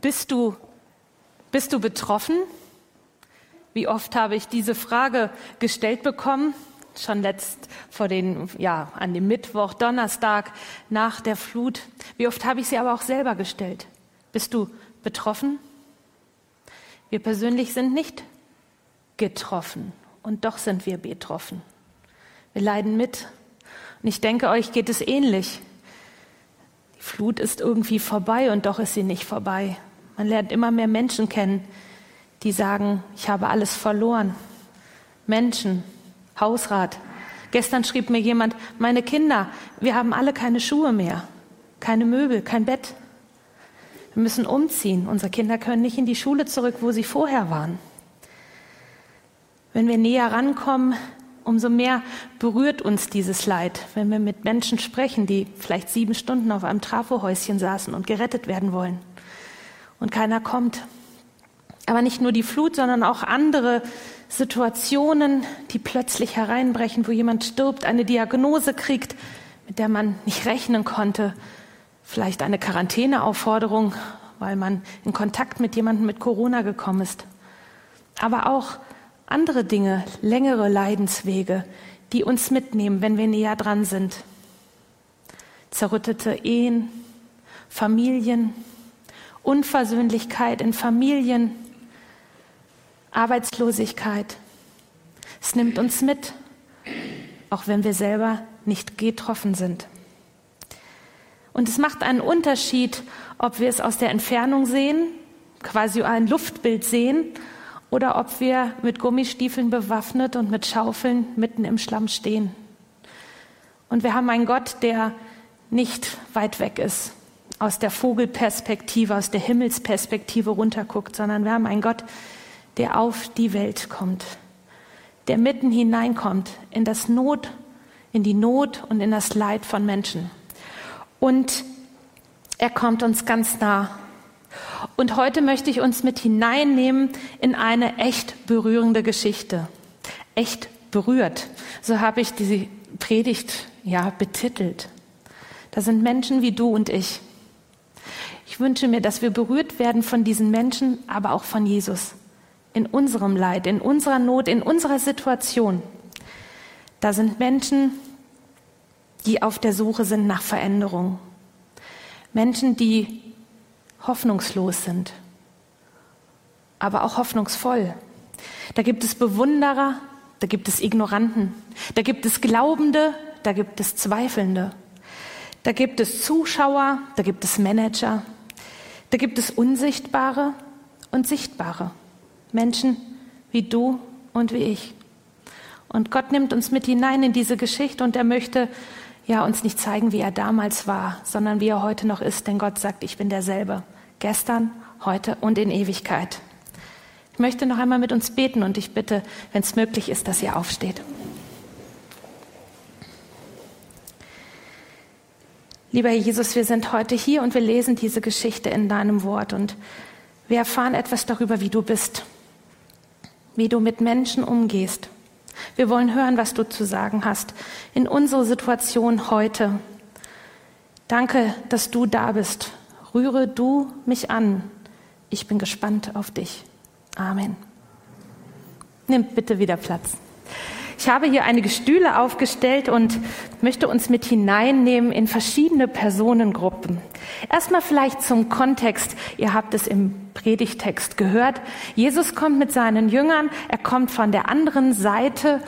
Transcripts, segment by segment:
Bist du, bist du betroffen? Wie oft habe ich diese Frage gestellt bekommen? Schon letzt vor den, ja, an dem Mittwoch, Donnerstag nach der Flut. Wie oft habe ich sie aber auch selber gestellt? Bist du betroffen? Wir persönlich sind nicht getroffen und doch sind wir betroffen. Wir leiden mit. Und ich denke, euch geht es ähnlich. Die Flut ist irgendwie vorbei und doch ist sie nicht vorbei. Man lernt immer mehr Menschen kennen, die sagen, ich habe alles verloren. Menschen, Hausrat. Gestern schrieb mir jemand, meine Kinder, wir haben alle keine Schuhe mehr, keine Möbel, kein Bett. Wir müssen umziehen. Unsere Kinder können nicht in die Schule zurück, wo sie vorher waren. Wenn wir näher rankommen, umso mehr berührt uns dieses Leid, wenn wir mit Menschen sprechen, die vielleicht sieben Stunden auf einem Trafohäuschen saßen und gerettet werden wollen. Und keiner kommt. Aber nicht nur die Flut, sondern auch andere Situationen, die plötzlich hereinbrechen, wo jemand stirbt, eine Diagnose kriegt, mit der man nicht rechnen konnte, vielleicht eine Quarantäneaufforderung, weil man in Kontakt mit jemandem mit Corona gekommen ist. Aber auch andere Dinge, längere Leidenswege, die uns mitnehmen, wenn wir näher dran sind. Zerrüttete Ehen, Familien, Unversöhnlichkeit in Familien, Arbeitslosigkeit. Es nimmt uns mit, auch wenn wir selber nicht getroffen sind. Und es macht einen Unterschied, ob wir es aus der Entfernung sehen, quasi ein Luftbild sehen, oder ob wir mit Gummistiefeln bewaffnet und mit Schaufeln mitten im Schlamm stehen. Und wir haben einen Gott, der nicht weit weg ist, aus der Vogelperspektive, aus der Himmelsperspektive runterguckt, sondern wir haben einen Gott, der auf die Welt kommt, der mitten hineinkommt in das Not, in die Not und in das Leid von Menschen. Und er kommt uns ganz nah. Und heute möchte ich uns mit hineinnehmen in eine echt berührende Geschichte. Echt berührt. So habe ich diese Predigt ja betitelt. Da sind Menschen wie du und ich. Ich wünsche mir, dass wir berührt werden von diesen Menschen, aber auch von Jesus. In unserem Leid, in unserer Not, in unserer Situation. Da sind Menschen, die auf der Suche sind nach Veränderung. Menschen, die hoffnungslos sind, aber auch hoffnungsvoll. Da gibt es Bewunderer, da gibt es Ignoranten, da gibt es Glaubende, da gibt es Zweifelnde, da gibt es Zuschauer, da gibt es Manager, da gibt es Unsichtbare und Sichtbare. Menschen wie du und wie ich. Und Gott nimmt uns mit hinein in diese Geschichte und er möchte ja, uns nicht zeigen, wie er damals war, sondern wie er heute noch ist, denn Gott sagt, ich bin derselbe. Gestern, heute und in Ewigkeit. Ich möchte noch einmal mit uns beten und ich bitte, wenn es möglich ist, dass ihr aufsteht. Lieber Herr Jesus, wir sind heute hier und wir lesen diese Geschichte in deinem Wort und wir erfahren etwas darüber, wie du bist, wie du mit Menschen umgehst. Wir wollen hören, was du zu sagen hast in unserer Situation heute. Danke, dass du da bist. Rühre du mich an. Ich bin gespannt auf dich. Amen. Nimm bitte wieder Platz. Ich habe hier einige Stühle aufgestellt und möchte uns mit hineinnehmen in verschiedene Personengruppen. Erstmal vielleicht zum Kontext. Ihr habt es im Predigtext gehört. Jesus kommt mit seinen Jüngern. Er kommt von der anderen Seite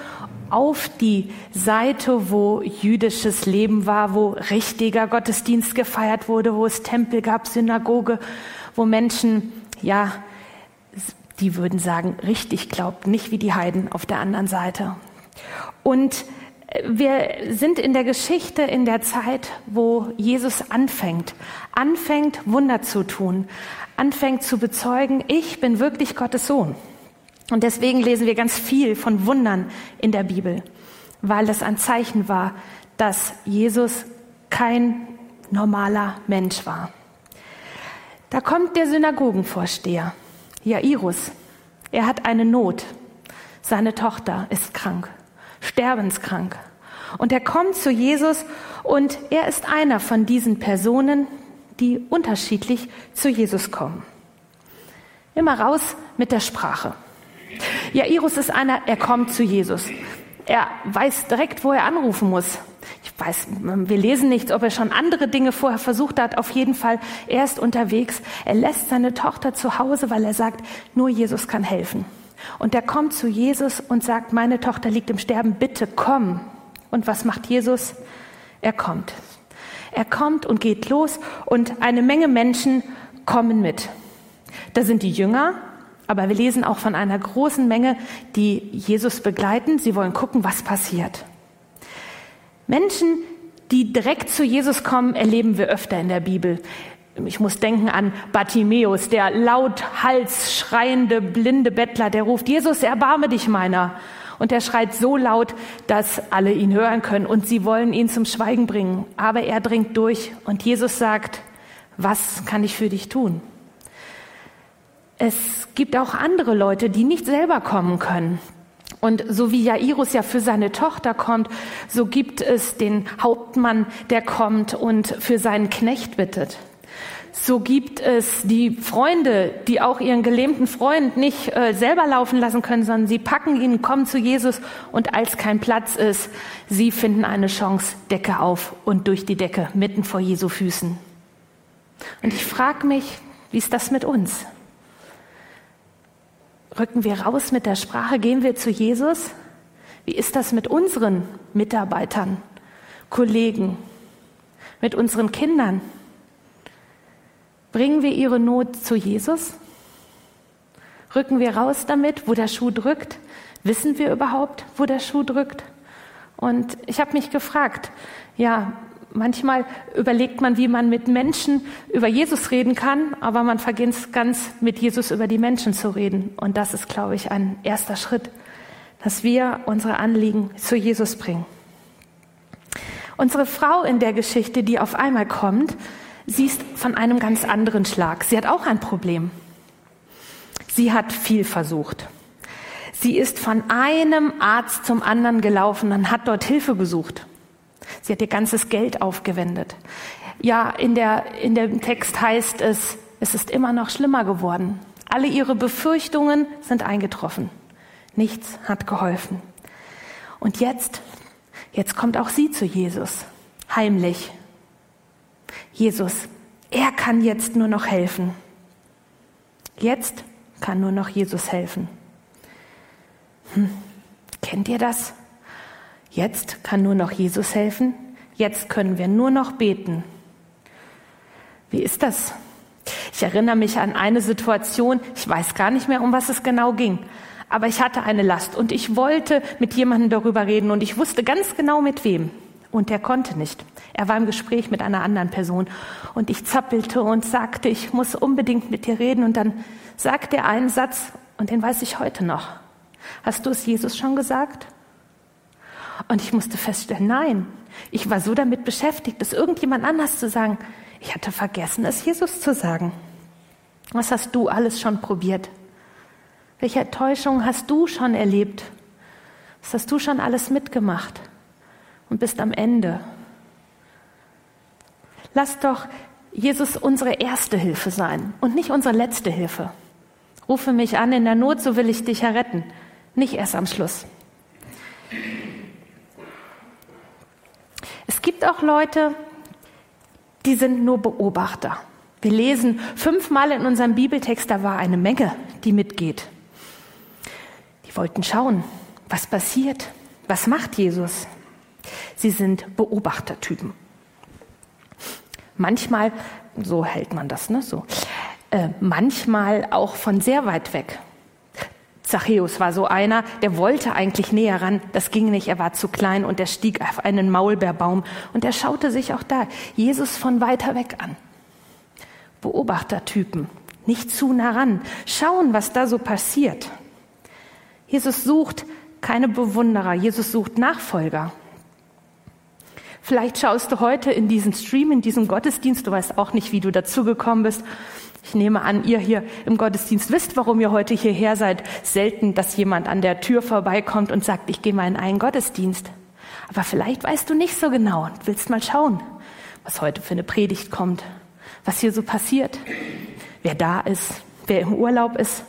auf die Seite, wo jüdisches Leben war, wo richtiger Gottesdienst gefeiert wurde, wo es Tempel gab, Synagoge, wo Menschen, ja, die würden sagen, richtig glaubten, nicht wie die Heiden auf der anderen Seite. Und wir sind in der Geschichte, in der Zeit, wo Jesus anfängt, anfängt Wunder zu tun, anfängt zu bezeugen, ich bin wirklich Gottes Sohn. Und deswegen lesen wir ganz viel von Wundern in der Bibel, weil das ein Zeichen war, dass Jesus kein normaler Mensch war. Da kommt der Synagogenvorsteher, Jairus. Er hat eine Not. Seine Tochter ist krank sterbenskrank. Und er kommt zu Jesus und er ist einer von diesen Personen, die unterschiedlich zu Jesus kommen. Immer raus mit der Sprache. Jairus ist einer, er kommt zu Jesus. Er weiß direkt, wo er anrufen muss. Ich weiß, wir lesen nichts, ob er schon andere Dinge vorher versucht hat. Auf jeden Fall, er ist unterwegs. Er lässt seine Tochter zu Hause, weil er sagt, nur Jesus kann helfen. Und er kommt zu Jesus und sagt, meine Tochter liegt im Sterben, bitte komm. Und was macht Jesus? Er kommt. Er kommt und geht los und eine Menge Menschen kommen mit. Da sind die Jünger, aber wir lesen auch von einer großen Menge, die Jesus begleiten. Sie wollen gucken, was passiert. Menschen, die direkt zu Jesus kommen, erleben wir öfter in der Bibel. Ich muss denken an Bartimäus, der laut Hals schreiende blinde Bettler, der ruft, Jesus, erbarme dich meiner. Und er schreit so laut, dass alle ihn hören können und sie wollen ihn zum Schweigen bringen. Aber er dringt durch und Jesus sagt, was kann ich für dich tun? Es gibt auch andere Leute, die nicht selber kommen können. Und so wie Jairus ja für seine Tochter kommt, so gibt es den Hauptmann, der kommt und für seinen Knecht bittet. So gibt es die Freunde, die auch ihren gelähmten Freund nicht äh, selber laufen lassen können, sondern sie packen ihn, kommen zu Jesus und als kein Platz ist, sie finden eine Chance, Decke auf und durch die Decke mitten vor Jesu Füßen. Und ich frage mich, wie ist das mit uns? Rücken wir raus mit der Sprache, gehen wir zu Jesus? Wie ist das mit unseren Mitarbeitern, Kollegen, mit unseren Kindern? Bringen wir ihre Not zu Jesus? Rücken wir raus damit, wo der Schuh drückt? Wissen wir überhaupt, wo der Schuh drückt? Und ich habe mich gefragt, ja, manchmal überlegt man, wie man mit Menschen über Jesus reden kann, aber man vergisst ganz, mit Jesus über die Menschen zu reden. Und das ist, glaube ich, ein erster Schritt, dass wir unsere Anliegen zu Jesus bringen. Unsere Frau in der Geschichte, die auf einmal kommt, Sie ist von einem ganz anderen Schlag. Sie hat auch ein Problem. Sie hat viel versucht. Sie ist von einem Arzt zum anderen gelaufen und hat dort Hilfe gesucht. Sie hat ihr ganzes Geld aufgewendet. Ja, in, der, in dem Text heißt es, es ist immer noch schlimmer geworden. Alle ihre Befürchtungen sind eingetroffen. Nichts hat geholfen. Und jetzt, jetzt kommt auch sie zu Jesus. Heimlich, Jesus, er kann jetzt nur noch helfen. Jetzt kann nur noch Jesus helfen. Hm. Kennt ihr das? Jetzt kann nur noch Jesus helfen. Jetzt können wir nur noch beten. Wie ist das? Ich erinnere mich an eine Situation, ich weiß gar nicht mehr, um was es genau ging, aber ich hatte eine Last und ich wollte mit jemandem darüber reden und ich wusste ganz genau mit wem. Und er konnte nicht. Er war im Gespräch mit einer anderen Person. Und ich zappelte und sagte, ich muss unbedingt mit dir reden. Und dann sagte er einen Satz, und den weiß ich heute noch. Hast du es Jesus schon gesagt? Und ich musste feststellen, nein. Ich war so damit beschäftigt, es irgendjemand anders zu sagen. Ich hatte vergessen, es Jesus zu sagen. Was hast du alles schon probiert? Welche Enttäuschung hast du schon erlebt? Was hast du schon alles mitgemacht? Und bist am Ende. Lass doch Jesus unsere erste Hilfe sein und nicht unsere letzte Hilfe. Rufe mich an in der Not, so will ich dich erretten, nicht erst am Schluss. Es gibt auch Leute, die sind nur Beobachter. Wir lesen fünfmal in unserem Bibeltext, da war eine Menge, die mitgeht. Die wollten schauen, was passiert, was macht Jesus. Sie sind Beobachtertypen. Manchmal, so hält man das, ne, so, äh, manchmal auch von sehr weit weg. Zachäus war so einer, der wollte eigentlich näher ran, das ging nicht, er war zu klein und er stieg auf einen Maulbeerbaum und er schaute sich auch da Jesus von weiter weg an. Beobachtertypen, nicht zu nah ran, schauen, was da so passiert. Jesus sucht keine Bewunderer, Jesus sucht Nachfolger. Vielleicht schaust du heute in diesen Stream, in diesen Gottesdienst. Du weißt auch nicht, wie du dazugekommen bist. Ich nehme an, ihr hier im Gottesdienst wisst, warum ihr heute hierher seid. Selten, dass jemand an der Tür vorbeikommt und sagt, ich gehe mal in einen Gottesdienst. Aber vielleicht weißt du nicht so genau und willst mal schauen, was heute für eine Predigt kommt, was hier so passiert, wer da ist, wer im Urlaub ist.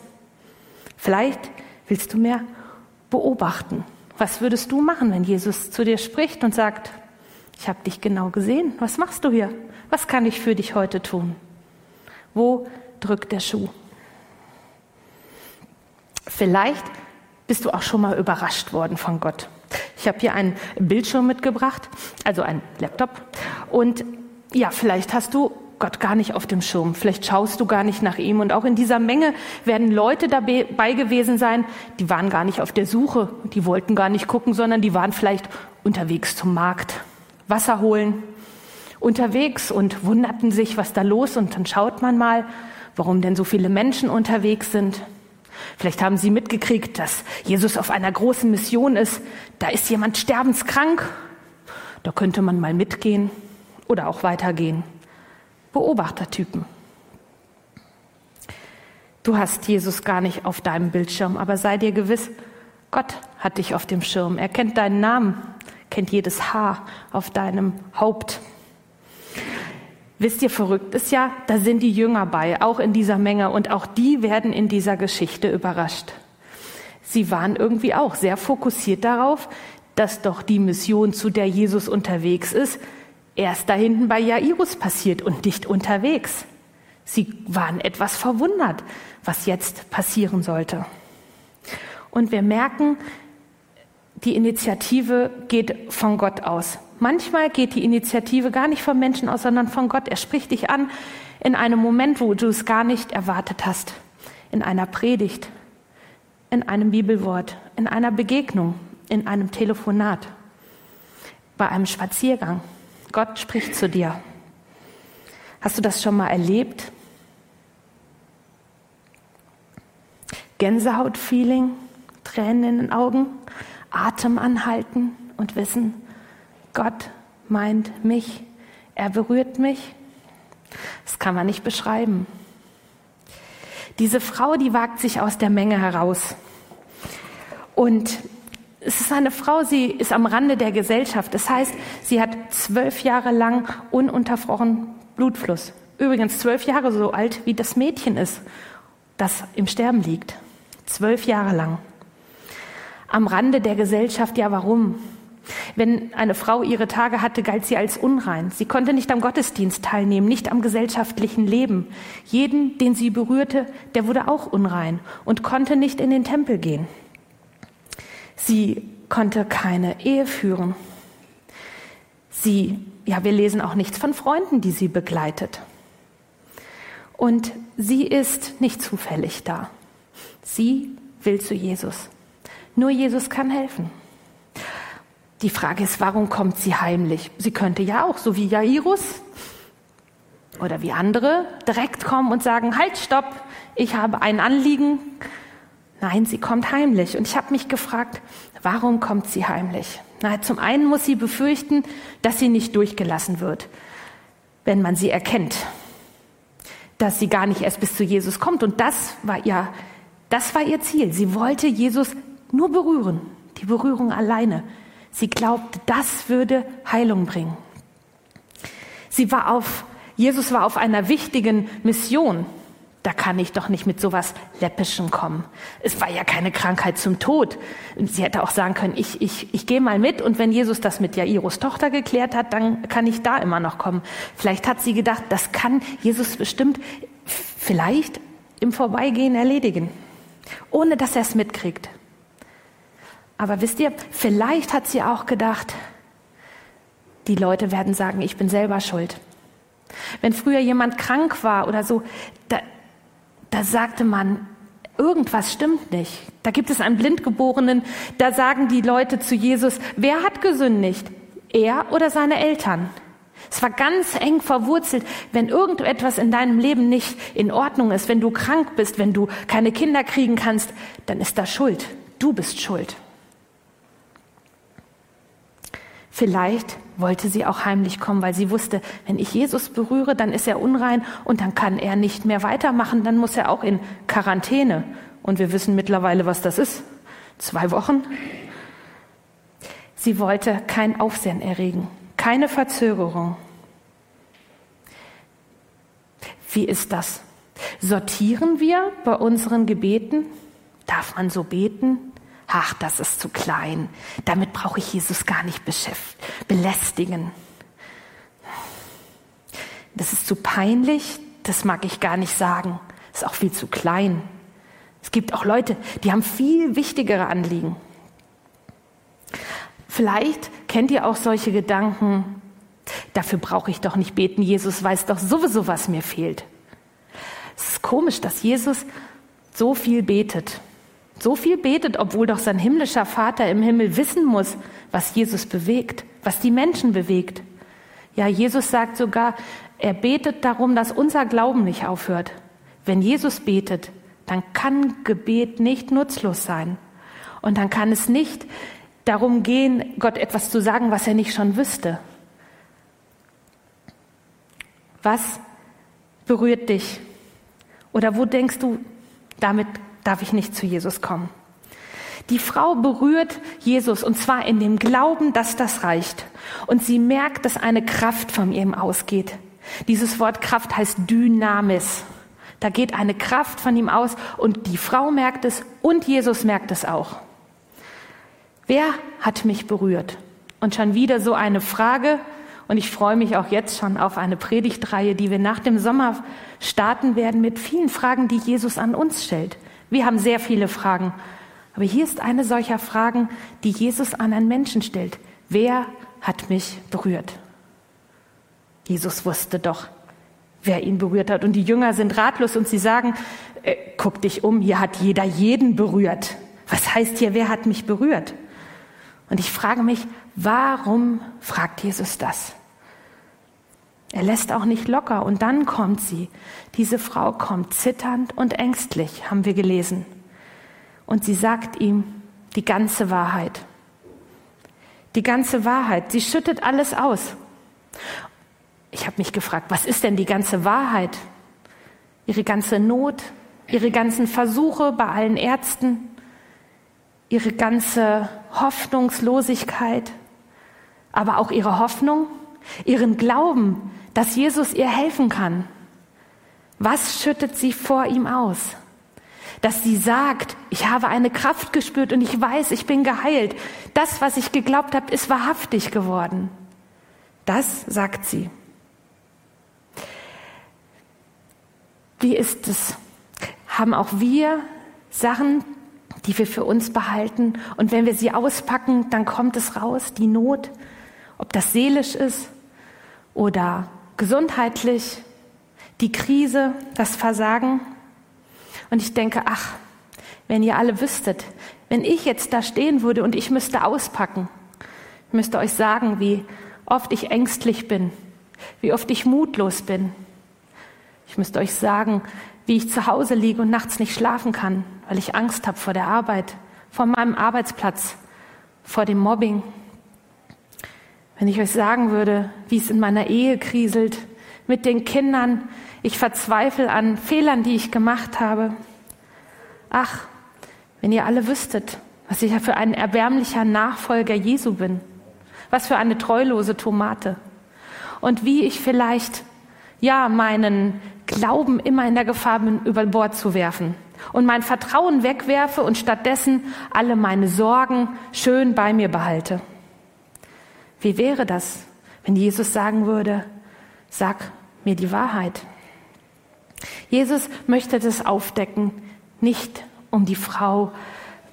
Vielleicht willst du mehr beobachten. Was würdest du machen, wenn Jesus zu dir spricht und sagt, ich habe dich genau gesehen, was machst du hier? Was kann ich für dich heute tun? Wo drückt der Schuh? Vielleicht bist du auch schon mal überrascht worden von Gott. Ich habe hier einen Bildschirm mitgebracht, also einen Laptop. Und ja, vielleicht hast du Gott gar nicht auf dem Schirm. Vielleicht schaust du gar nicht nach ihm. Und auch in dieser Menge werden Leute dabei gewesen sein, die waren gar nicht auf der Suche, die wollten gar nicht gucken, sondern die waren vielleicht unterwegs zum Markt, Wasser holen, unterwegs und wunderten sich, was da los. Und dann schaut man mal, warum denn so viele Menschen unterwegs sind. Vielleicht haben Sie mitgekriegt, dass Jesus auf einer großen Mission ist. Da ist jemand sterbenskrank. Da könnte man mal mitgehen oder auch weitergehen. Beobachtertypen. Du hast Jesus gar nicht auf deinem Bildschirm, aber sei dir gewiss, Gott hat dich auf dem Schirm. Er kennt deinen Namen, kennt jedes Haar auf deinem Haupt. Wisst ihr, verrückt ist ja, da sind die Jünger bei, auch in dieser Menge, und auch die werden in dieser Geschichte überrascht. Sie waren irgendwie auch sehr fokussiert darauf, dass doch die Mission, zu der Jesus unterwegs ist, erst da hinten bei Jairus passiert und nicht unterwegs. Sie waren etwas verwundert, was jetzt passieren sollte. Und wir merken, die Initiative geht von Gott aus. Manchmal geht die Initiative gar nicht vom Menschen aus, sondern von Gott. Er spricht dich an in einem Moment, wo du es gar nicht erwartet hast. In einer Predigt, in einem Bibelwort, in einer Begegnung, in einem Telefonat, bei einem Spaziergang. Gott spricht zu dir. Hast du das schon mal erlebt? Gänsehautfeeling, Tränen in den Augen, Atem anhalten und wissen, Gott meint mich, er berührt mich. Das kann man nicht beschreiben. Diese Frau, die wagt sich aus der Menge heraus. Und es ist eine Frau, sie ist am Rande der Gesellschaft. Das heißt, sie hat zwölf Jahre lang ununterbrochen Blutfluss. Übrigens zwölf Jahre so alt, wie das Mädchen ist, das im Sterben liegt. Zwölf Jahre lang. Am Rande der Gesellschaft, ja warum? Wenn eine Frau ihre Tage hatte, galt sie als unrein. Sie konnte nicht am Gottesdienst teilnehmen, nicht am gesellschaftlichen Leben. Jeden, den sie berührte, der wurde auch unrein und konnte nicht in den Tempel gehen. Sie konnte keine Ehe führen. Sie, ja, wir lesen auch nichts von Freunden, die sie begleitet. Und sie ist nicht zufällig da. Sie will zu Jesus. Nur Jesus kann helfen. Die Frage ist, warum kommt sie heimlich? Sie könnte ja auch, so wie Jairus oder wie andere, direkt kommen und sagen, halt, stopp, ich habe ein Anliegen, Nein, sie kommt heimlich. Und ich habe mich gefragt, warum kommt sie heimlich? Na, zum einen muss sie befürchten, dass sie nicht durchgelassen wird, wenn man sie erkennt, dass sie gar nicht erst bis zu Jesus kommt. Und das war ihr, das war ihr Ziel. Sie wollte Jesus nur berühren, die Berührung alleine. Sie glaubte, das würde Heilung bringen. Sie war auf, Jesus war auf einer wichtigen Mission da kann ich doch nicht mit sowas Läppischem kommen. Es war ja keine Krankheit zum Tod. Sie hätte auch sagen können, ich, ich, ich gehe mal mit und wenn Jesus das mit Jairus Tochter geklärt hat, dann kann ich da immer noch kommen. Vielleicht hat sie gedacht, das kann Jesus bestimmt vielleicht im Vorbeigehen erledigen, ohne dass er es mitkriegt. Aber wisst ihr, vielleicht hat sie auch gedacht, die Leute werden sagen, ich bin selber schuld. Wenn früher jemand krank war oder so, da, da sagte man, irgendwas stimmt nicht. Da gibt es einen Blindgeborenen, da sagen die Leute zu Jesus, wer hat gesündigt? Er oder seine Eltern? Es war ganz eng verwurzelt, wenn irgendetwas in deinem Leben nicht in Ordnung ist, wenn du krank bist, wenn du keine Kinder kriegen kannst, dann ist da Schuld. Du bist schuld. Vielleicht wollte sie auch heimlich kommen, weil sie wusste, wenn ich Jesus berühre, dann ist er unrein und dann kann er nicht mehr weitermachen, dann muss er auch in Quarantäne. Und wir wissen mittlerweile, was das ist. Zwei Wochen. Sie wollte kein Aufsehen erregen, keine Verzögerung. Wie ist das, Sortieren wir bei unseren Gebeten? Darf man so beten? Ach, das ist zu klein. Damit brauche ich Jesus gar nicht belästigen. Das ist zu peinlich. Das mag ich gar nicht sagen. Das ist auch viel zu klein. Es gibt auch Leute, die haben viel wichtigere Anliegen. Vielleicht kennt ihr auch solche Gedanken, dafür brauche ich doch nicht beten, Jesus weiß doch sowieso, was mir fehlt. Es ist komisch, dass Jesus so viel betet. So viel betet, obwohl doch sein himmlischer Vater im Himmel wissen muss, was Jesus bewegt, was die Menschen bewegt. Ja, Jesus sagt sogar, er betet darum, dass unser Glauben nicht aufhört. Wenn Jesus betet, dann kann Gebet nicht nutzlos sein. Und dann kann es nicht darum gehen, Gott etwas zu sagen, was er nicht schon wüsste. Was berührt dich? Oder wo denkst du, damit darf ich nicht zu Jesus kommen? Die Frau berührt Jesus und zwar in dem Glauben, dass das reicht. Und sie merkt, dass eine Kraft von ihm ausgeht. Dieses Wort Kraft heißt Dynamis. Da geht eine Kraft von ihm aus und die Frau merkt es und Jesus merkt es auch. Wer hat mich berührt? Und schon wieder so eine Frage. Und ich freue mich auch jetzt schon auf eine Predigtreihe, die wir nach dem Sommer starten werden mit vielen Fragen, die Jesus an uns stellt. Wir haben sehr viele Fragen. Aber hier ist eine solcher Fragen, die Jesus an einen Menschen stellt. Wer hat mich berührt? Jesus wusste doch, wer ihn berührt hat. Und die Jünger sind ratlos und sie sagen, äh, guck dich um, hier hat jeder jeden berührt. Was heißt hier, wer hat mich berührt? Und ich frage mich, warum fragt Jesus das? Er lässt auch nicht locker und dann kommt sie. Diese Frau kommt zitternd und ängstlich, haben wir gelesen. Und sie sagt ihm die ganze Wahrheit. Die ganze Wahrheit. Sie schüttet alles aus. Ich habe mich gefragt, was ist denn die ganze Wahrheit? Ihre ganze Not, ihre ganzen Versuche bei allen Ärzten, ihre ganze Hoffnungslosigkeit, aber auch ihre Hoffnung, ihren Glauben, dass Jesus ihr helfen kann. Was schüttet sie vor ihm aus? Dass sie sagt, ich habe eine Kraft gespürt und ich weiß, ich bin geheilt. Das, was ich geglaubt habe, ist wahrhaftig geworden. Das sagt sie. Wie ist es? Haben auch wir Sachen, die wir für uns behalten und wenn wir sie auspacken, dann kommt es raus, die Not, ob das seelisch ist oder gesundheitlich, die Krise, das Versagen. Und ich denke, ach, wenn ihr alle wüsstet, wenn ich jetzt da stehen würde und ich müsste auspacken, müsste euch sagen, wie oft ich ängstlich bin, wie oft ich mutlos bin, ich müsste euch sagen, wie ich zu Hause liege und nachts nicht schlafen kann, weil ich Angst habe vor der Arbeit, vor meinem Arbeitsplatz, vor dem Mobbing. Wenn ich euch sagen würde, wie es in meiner Ehe kriselt, mit den Kindern, ich verzweifle an Fehlern, die ich gemacht habe. Ach, wenn ihr alle wüsstet, was ich für ein erbärmlicher Nachfolger Jesu bin, was für eine treulose Tomate und wie ich vielleicht ja meinen Glauben immer in der Gefahr bin, über Bord zu werfen und mein Vertrauen wegwerfe und stattdessen alle meine Sorgen schön bei mir behalte. Wie wäre das, wenn Jesus sagen würde, sag mir die Wahrheit? Jesus möchte das aufdecken, nicht um die Frau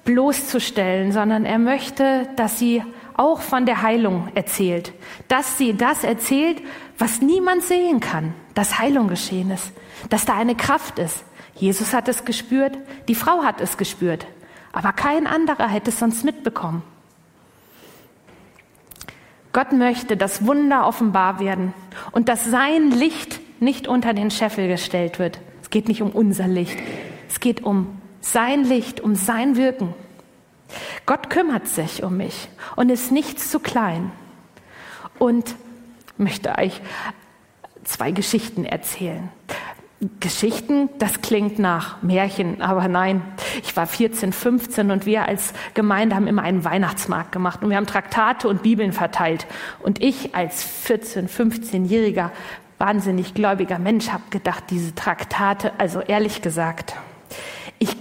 bloßzustellen, sondern er möchte, dass sie auch von der Heilung erzählt, dass sie das erzählt, was niemand sehen kann, dass Heilung geschehen ist, dass da eine Kraft ist. Jesus hat es gespürt, die Frau hat es gespürt, aber kein anderer hätte es sonst mitbekommen. Gott möchte, dass Wunder offenbar werden und dass sein Licht nicht unter den Scheffel gestellt wird. Es geht nicht um unser Licht, es geht um sein Licht, um sein Wirken. Gott kümmert sich um mich und ist nichts zu klein. Und möchte euch zwei Geschichten erzählen. Geschichten, das klingt nach Märchen, aber nein. Ich war 14, 15 und wir als Gemeinde haben immer einen Weihnachtsmarkt gemacht und wir haben Traktate und Bibeln verteilt. Und ich als 14, 15-Jähriger wahnsinnig gläubiger Mensch, habe gedacht, diese Traktate, also ehrlich gesagt, ich,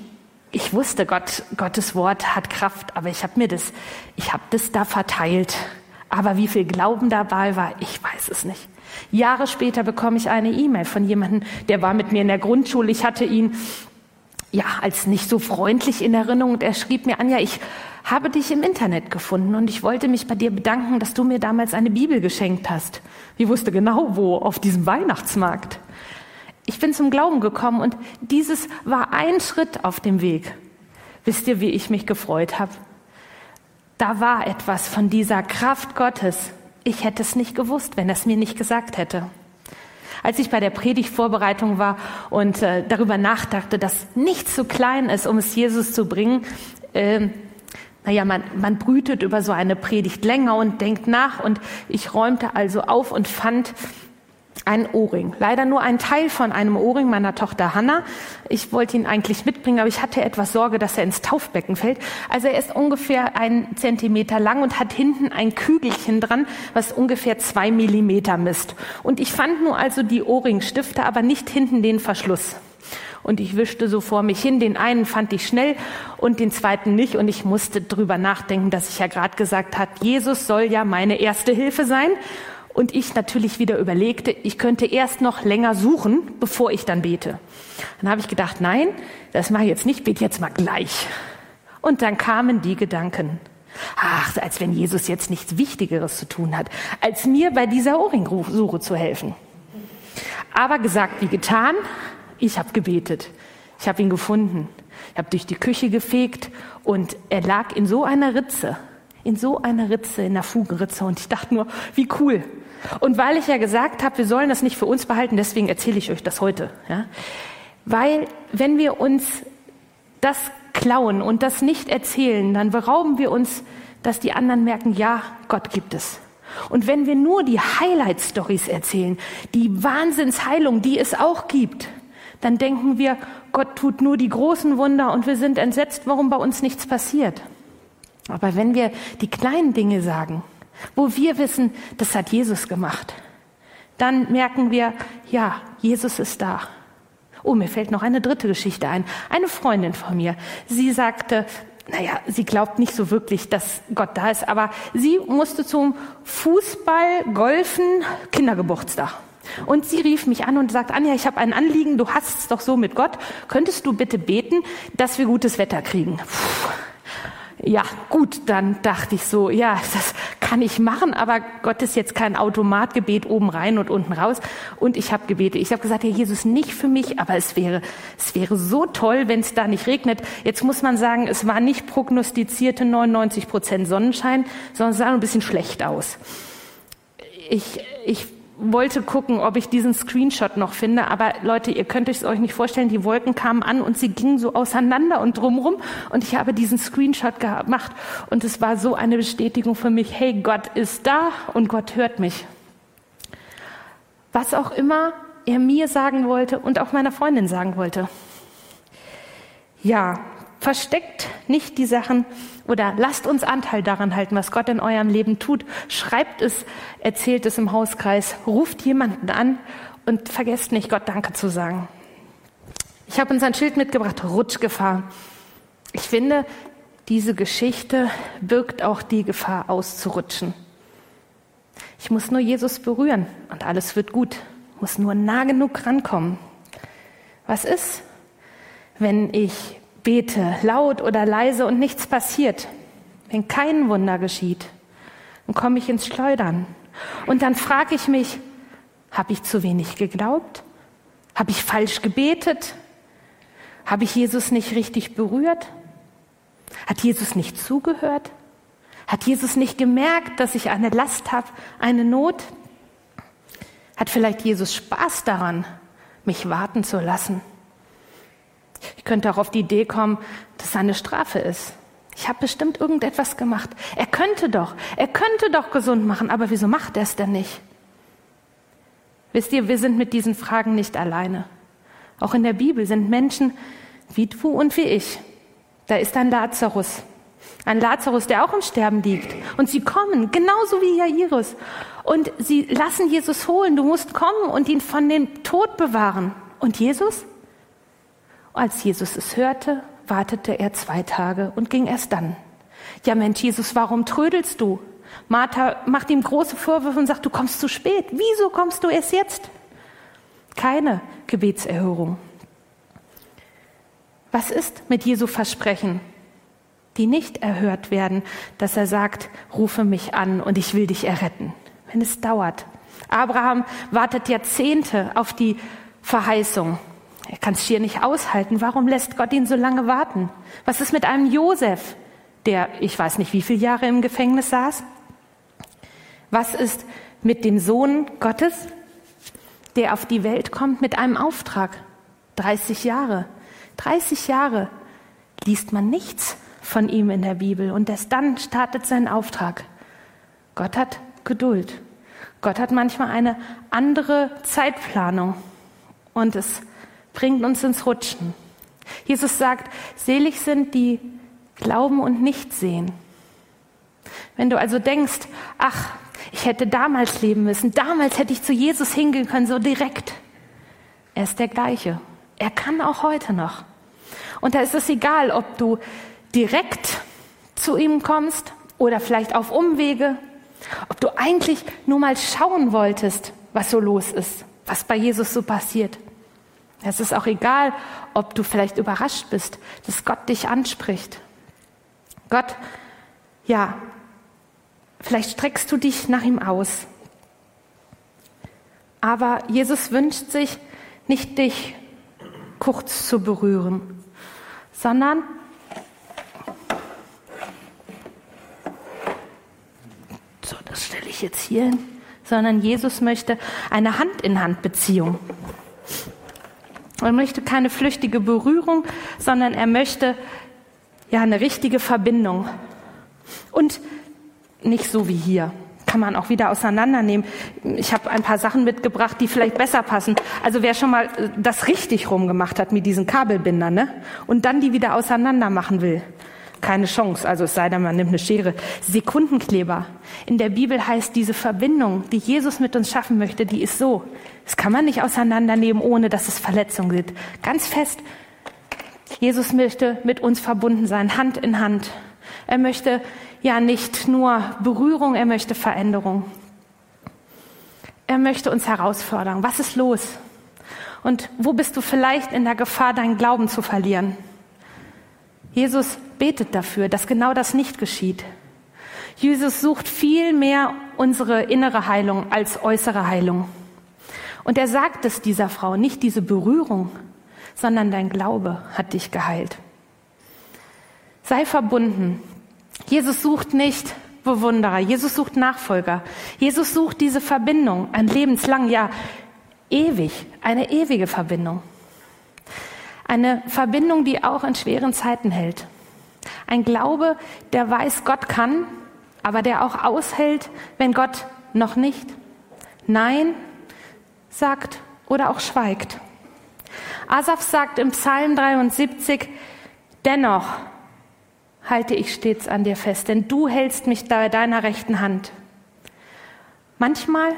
ich wusste, Gott, Gottes Wort hat Kraft, aber ich habe mir das, ich habe das da verteilt. Aber wie viel Glauben dabei war, ich weiß es nicht. Jahre später bekomme ich eine E-Mail von jemandem, der war mit mir in der Grundschule. Ich hatte ihn ja als nicht so freundlich in Erinnerung und er schrieb mir, Anja, ich habe dich im Internet gefunden und ich wollte mich bei dir bedanken, dass du mir damals eine Bibel geschenkt hast. Ich wusste genau wo, auf diesem Weihnachtsmarkt. Ich bin zum Glauben gekommen und dieses war ein Schritt auf dem Weg. Wisst ihr, wie ich mich gefreut habe? Da war etwas von dieser Kraft Gottes. Ich hätte es nicht gewusst, wenn er es mir nicht gesagt hätte. Als ich bei der Predigtvorbereitung war und äh, darüber nachdachte, dass nichts so klein ist, um es Jesus zu bringen, äh, naja, man, man brütet über so eine Predigt länger und denkt nach und ich räumte also auf und fand ein Ohrring. Leider nur ein Teil von einem Ohrring meiner Tochter Hanna. Ich wollte ihn eigentlich mitbringen, aber ich hatte etwas Sorge, dass er ins Taufbecken fällt. Also er ist ungefähr ein Zentimeter lang und hat hinten ein Kügelchen dran, was ungefähr zwei Millimeter misst. Und ich fand nur also die Ohrringstifte, aber nicht hinten den Verschluss. Und ich wischte so vor mich hin. Den einen fand ich schnell und den zweiten nicht. Und ich musste drüber nachdenken, dass ich ja gerade gesagt habe, Jesus soll ja meine erste Hilfe sein. Und ich natürlich wieder überlegte, ich könnte erst noch länger suchen, bevor ich dann bete. Dann habe ich gedacht, nein, das mache ich jetzt nicht, bete jetzt mal gleich. Und dann kamen die Gedanken. Ach, als wenn Jesus jetzt nichts Wichtigeres zu tun hat, als mir bei dieser Ohrringsuche zu helfen. Aber gesagt wie getan, ich habe gebetet. Ich habe ihn gefunden. Ich habe durch die Küche gefegt und er lag in so einer Ritze, in so einer Ritze, in der Fugenritze. Und ich dachte nur, wie cool. Und weil ich ja gesagt habe, wir sollen das nicht für uns behalten, deswegen erzähle ich euch das heute. Ja? Weil wenn wir uns das klauen und das nicht erzählen, dann berauben wir uns, dass die anderen merken, ja, Gott gibt es. Und wenn wir nur die Highlight-Stories erzählen, die Wahnsinnsheilung, die es auch gibt, dann denken wir, Gott tut nur die großen Wunder und wir sind entsetzt, warum bei uns nichts passiert. Aber wenn wir die kleinen Dinge sagen, wo wir wissen, das hat Jesus gemacht, dann merken wir, ja, Jesus ist da. Oh, mir fällt noch eine dritte Geschichte ein. Eine Freundin von mir, sie sagte, naja, sie glaubt nicht so wirklich, dass Gott da ist, aber sie musste zum Fußball, Golfen, Kindergeburtstag. Und sie rief mich an und sagt, Anja, ich habe ein Anliegen, du hast es doch so mit Gott. Könntest du bitte beten, dass wir gutes Wetter kriegen? Puh. Ja, gut, dann dachte ich so, ja, das kann ich machen, aber Gott ist jetzt kein Automatgebet oben rein und unten raus. Und ich habe gebetet. Ich habe gesagt, Herr Jesus, nicht für mich, aber es wäre, es wäre so toll, wenn es da nicht regnet. Jetzt muss man sagen, es war nicht prognostizierte 99 Prozent Sonnenschein, sondern es sah ein bisschen schlecht aus. Ich, ich wollte gucken, ob ich diesen Screenshot noch finde, aber Leute, ihr könnt es euch nicht vorstellen, die Wolken kamen an und sie gingen so auseinander und drumrum und ich habe diesen Screenshot gemacht und es war so eine Bestätigung für mich, hey, Gott ist da und Gott hört mich. Was auch immer er mir sagen wollte und auch meiner Freundin sagen wollte. Ja, versteckt nicht die Sachen oder lasst uns Anteil daran halten, was Gott in eurem Leben tut. Schreibt es, erzählt es im Hauskreis, ruft jemanden an und vergesst nicht, Gott Danke zu sagen. Ich habe uns ein Schild mitgebracht, Rutschgefahr. Ich finde, diese Geschichte birgt auch die Gefahr auszurutschen. Ich muss nur Jesus berühren und alles wird gut. Ich muss nur nah genug rankommen. Was ist, wenn ich bete, laut oder leise und nichts passiert, wenn kein Wunder geschieht, dann komme ich ins Schleudern. Und dann frage ich mich, habe ich zu wenig geglaubt? Habe ich falsch gebetet? Habe ich Jesus nicht richtig berührt? Hat Jesus nicht zugehört? Hat Jesus nicht gemerkt, dass ich eine Last habe, eine Not? Hat vielleicht Jesus Spaß daran, mich warten zu lassen? Ich könnte auch auf die Idee kommen, dass es eine Strafe ist. Ich habe bestimmt irgendetwas gemacht. Er könnte doch, er könnte doch gesund machen, aber wieso macht er es denn nicht? Wisst ihr, wir sind mit diesen Fragen nicht alleine. Auch in der Bibel sind Menschen wie du und wie ich. Da ist ein Lazarus, Ein Lazarus, der auch im Sterben liegt. Und sie kommen, genauso wie Jairus. Und sie lassen Jesus holen. Du musst kommen und ihn von dem Tod bewahren. Und Jesus? Als Jesus es hörte, wartete er zwei Tage und ging erst dann. Ja Mensch, Jesus, warum trödelst du? Martha macht ihm große Vorwürfe und sagt, du kommst zu spät. Wieso kommst du erst jetzt? Keine Gebetserhörung. Was ist mit Jesu Versprechen, die nicht erhört werden, dass er sagt, rufe mich an und ich will dich erretten, wenn es dauert. Abraham wartet Jahrzehnte auf die Verheißung. Er kann es hier nicht aushalten. Warum lässt Gott ihn so lange warten? Was ist mit einem Josef, der ich weiß nicht wie viele Jahre im Gefängnis saß? Was ist mit dem Sohn Gottes, der auf die Welt kommt mit einem Auftrag? 30 Jahre. 30 Jahre liest man nichts von ihm in der Bibel und erst dann startet sein Auftrag. Gott hat Geduld. Gott hat manchmal eine andere Zeitplanung und es bringt uns ins Rutschen. Jesus sagt, selig sind die glauben und nicht sehen. Wenn du also denkst, ach, ich hätte damals leben müssen, damals hätte ich zu Jesus hingehen können, so direkt. Er ist der gleiche. Er kann auch heute noch. Und da ist es egal, ob du direkt zu ihm kommst oder vielleicht auf Umwege, ob du eigentlich nur mal schauen wolltest, was so los ist, was bei Jesus so passiert. Es ist auch egal, ob du vielleicht überrascht bist, dass Gott dich anspricht. Gott, ja, vielleicht streckst du dich nach ihm aus. Aber Jesus wünscht sich nicht dich kurz zu berühren, sondern so, das stelle ich jetzt hier hin, sondern Jesus möchte eine Hand-in-Hand-Beziehung. Er möchte keine flüchtige Berührung, sondern er möchte ja eine richtige Verbindung. Und nicht so wie hier. Kann man auch wieder auseinandernehmen. Ich habe ein paar Sachen mitgebracht, die vielleicht besser passen. Also wer schon mal äh, das richtig rumgemacht hat mit diesen Kabelbindern, ne? Und dann die wieder auseinander machen will. Keine Chance, also es sei denn, man nimmt eine Schere. Sekundenkleber. In der Bibel heißt diese Verbindung, die Jesus mit uns schaffen möchte, die ist so. Das kann man nicht auseinandernehmen, ohne dass es Verletzungen gibt. Ganz fest. Jesus möchte mit uns verbunden sein, Hand in Hand. Er möchte ja nicht nur Berührung, er möchte Veränderung. Er möchte uns herausfordern. Was ist los? Und wo bist du vielleicht in der Gefahr, deinen Glauben zu verlieren? Jesus betet dafür, dass genau das nicht geschieht. Jesus sucht viel mehr unsere innere Heilung als äußere Heilung. Und er sagt es dieser Frau, nicht diese Berührung, sondern dein Glaube hat dich geheilt. Sei verbunden Jesus sucht nicht Bewunderer, Jesus sucht Nachfolger. Jesus sucht diese Verbindung, ein lebenslang, ja ewig, eine ewige Verbindung. Eine Verbindung, die auch in schweren Zeiten hält. Ein Glaube, der weiß, Gott kann, aber der auch aushält, wenn Gott noch nicht Nein sagt oder auch schweigt. Asaf sagt im Psalm 73, dennoch halte ich stets an dir fest, denn du hältst mich bei deiner rechten Hand. Manchmal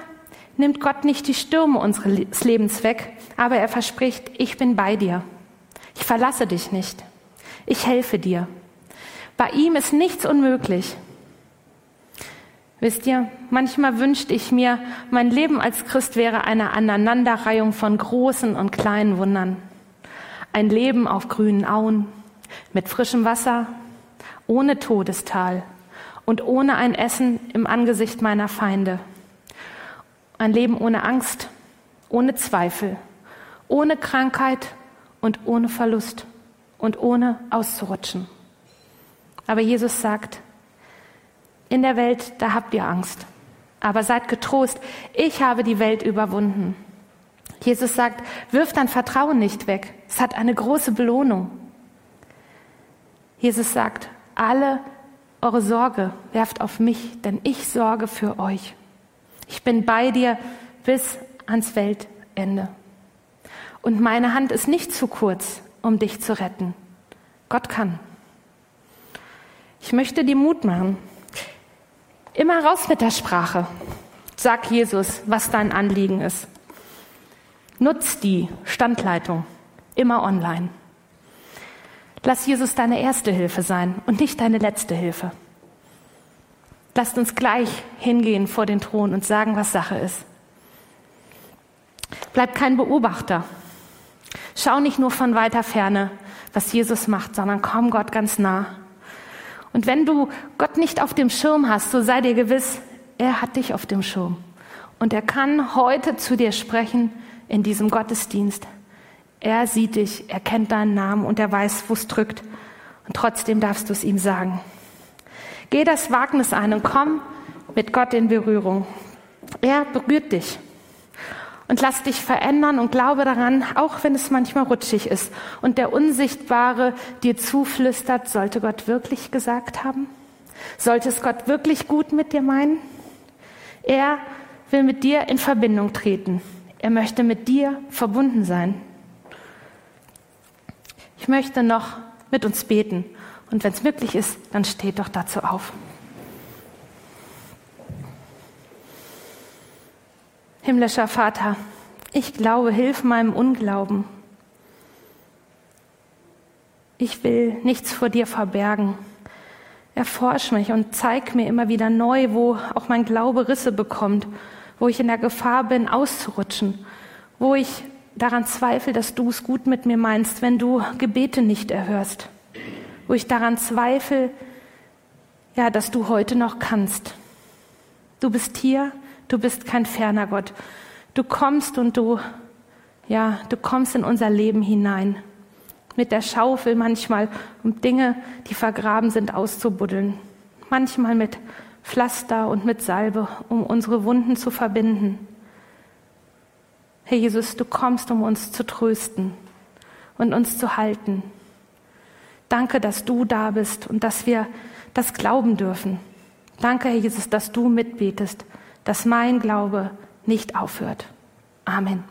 nimmt Gott nicht die Stürme unseres Lebens weg, aber er verspricht, ich bin bei dir. Ich verlasse dich nicht. Ich helfe dir. Bei ihm ist nichts unmöglich. Wisst ihr, manchmal wünschte ich mir, mein Leben als Christ wäre eine Aneinanderreihung von großen und kleinen Wundern. Ein Leben auf grünen Auen, mit frischem Wasser, ohne Todestal und ohne ein Essen im Angesicht meiner Feinde. Ein Leben ohne Angst, ohne Zweifel, ohne Krankheit und ohne Verlust und ohne auszurutschen. Aber Jesus sagt, in der Welt, da habt ihr Angst. Aber seid getrost, ich habe die Welt überwunden. Jesus sagt, wirf dein Vertrauen nicht weg. Es hat eine große Belohnung. Jesus sagt, alle eure Sorge werft auf mich, denn ich sorge für euch. Ich bin bei dir bis ans Weltende. Und meine Hand ist nicht zu kurz, um dich zu retten. Gott kann. Ich möchte dir Mut machen. Immer raus mit der Sprache. Sag Jesus, was dein Anliegen ist. Nutz die Standleitung. Immer online. Lass Jesus deine erste Hilfe sein und nicht deine letzte Hilfe. Lasst uns gleich hingehen vor den Thron und sagen, was Sache ist. Bleib kein Beobachter. Schau nicht nur von weiter Ferne, was Jesus macht, sondern komm Gott ganz nah. Und wenn du Gott nicht auf dem Schirm hast, so sei dir gewiss, er hat dich auf dem Schirm. Und er kann heute zu dir sprechen in diesem Gottesdienst. Er sieht dich, er kennt deinen Namen und er weiß, wo es drückt. Und trotzdem darfst du es ihm sagen. Geh das Wagnis ein und komm mit Gott in Berührung. Er berührt dich. Und lass dich verändern und glaube daran, auch wenn es manchmal rutschig ist und der Unsichtbare dir zuflüstert, sollte Gott wirklich gesagt haben? Sollte es Gott wirklich gut mit dir meinen? Er will mit dir in Verbindung treten. Er möchte mit dir verbunden sein. Ich möchte noch mit uns beten und wenn es möglich ist, dann steht doch dazu auf. Himmlischer Vater, ich glaube, hilf meinem Unglauben. Ich will nichts vor dir verbergen. Erforsch mich und zeig mir immer wieder neu, wo auch mein Glaube Risse bekommt, wo ich in der Gefahr bin, auszurutschen, wo ich daran zweifle, dass du es gut mit mir meinst, wenn du Gebete nicht erhörst wo ich daran zweifle, ja, dass du heute noch kannst. Du bist hier, du bist kein ferner Gott. Du kommst und du, ja, du kommst in unser Leben hinein. Mit der Schaufel manchmal, um Dinge, die vergraben sind, auszubuddeln. Manchmal mit Pflaster und mit Salbe, um unsere Wunden zu verbinden. Herr Jesus, du kommst, um uns zu trösten und uns zu halten. Danke, dass du da bist und dass wir das glauben dürfen. Danke, Herr Jesus, dass du mitbetest, dass mein Glaube nicht aufhört. Amen.